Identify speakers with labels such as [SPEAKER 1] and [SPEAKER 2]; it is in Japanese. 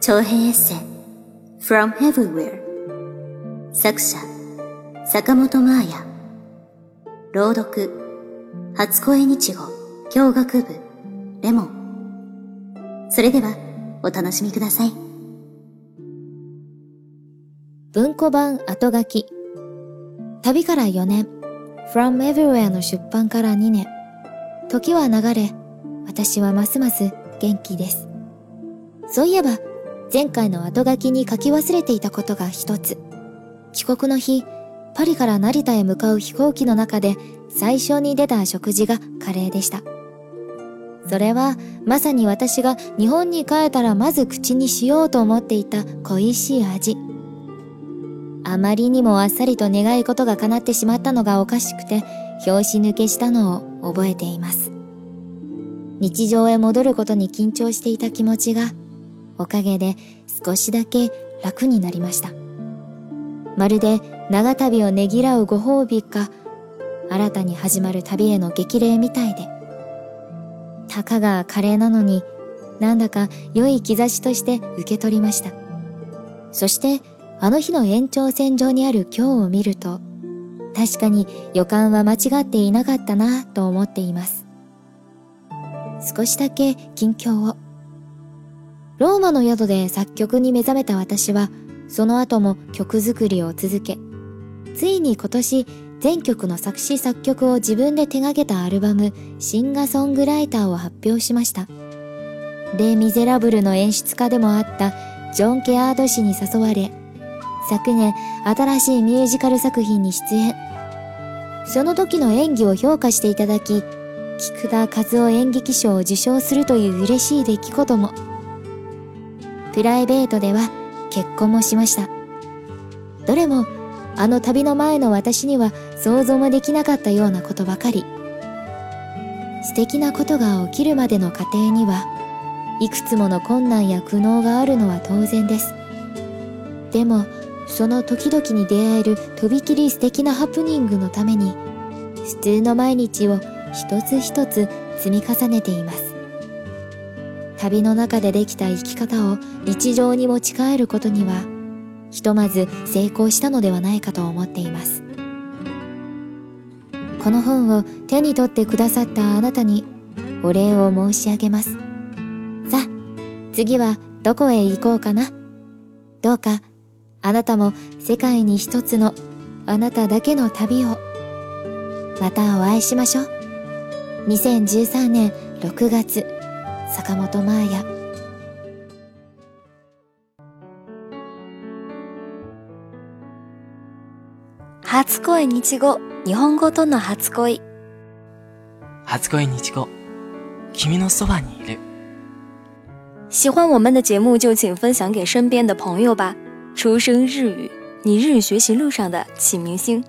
[SPEAKER 1] 長編エッセイ From Everywhere 作者坂本真綾。朗読初恋日語教学部レモン。それではお楽しみください。
[SPEAKER 2] 文庫版後書き。旅から4年。From Everywhere の出版から2年。時は流れ私はますます元気ですそういえば前回の後書きに書き忘れていたことが一つ。帰国の日、パリから成田へ向かう飛行機の中で最初に出た食事がカレーでした。それはまさに私が日本に帰ったらまず口にしようと思っていた恋しい味。あまりにもあっさりと願い事が叶ってしまったのがおかしくて、拍子抜けしたのを覚えています。日常へ戻ることに緊張していた気持ちがおかげで少しだけ楽になりました。まるで長旅をねぎらうご褒美か、新たに始まる旅への激励みたいで。たかがカレーなのに、なんだか良い兆しとして受け取りました。そして、あの日の延長線上にある今日を見ると、確かに予感は間違っていなかったなと思っています。少しだけ近況を。ローマの宿で作曲に目覚めた私は、その後も曲作りを続け、ついに今年全曲の作詞作曲を自分で手掛けたアルバム、シンガソングライターを発表しました。レ・ミゼラブルの演出家でもあったジョン・ケアード氏に誘われ、昨年新しいミュージカル作品に出演。その時の演技を評価していただき、菊田和夫演劇賞を受賞するという嬉しい出来事も。プライベートでは結婚もしました。どれもあの旅の前の私には想像もできなかったようなことばかり。素敵なことが起きるまでの過程にはいくつもの困難や苦悩があるのは当然です。でもその時々に出会えるとびきり素敵なハプニングのために普通の毎日を一つ一つ積み重ねています。旅の中でできた生き方を日常に持ち帰ることには、ひとまず成功したのではないかと思っています。この本を手に取ってくださったあなたにお礼を申し上げます。さあ、次はどこへ行こうかな。どうか、あなたも世界に一つのあなただけの旅を。またお会いしましょう。2013年6月坂本真綾
[SPEAKER 3] 初恋日語日本語との初恋。
[SPEAKER 4] 初恋日語君のそばにいる。
[SPEAKER 3] 喜欢我们的节目就请分享给身边的朋友吧。出生日语你日语学习路上的启明星